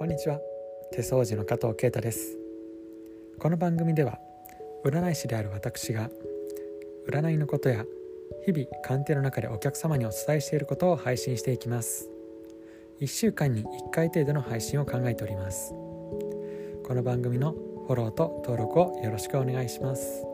こんにちは。手相除の加藤啓太です。この番組では占い師である私が占いのことや日々鑑定の中でお客様にお伝えしていることを配信していきます。1週間に1回程度の配信を考えております。この番組のフォローと登録をよろしくお願いします。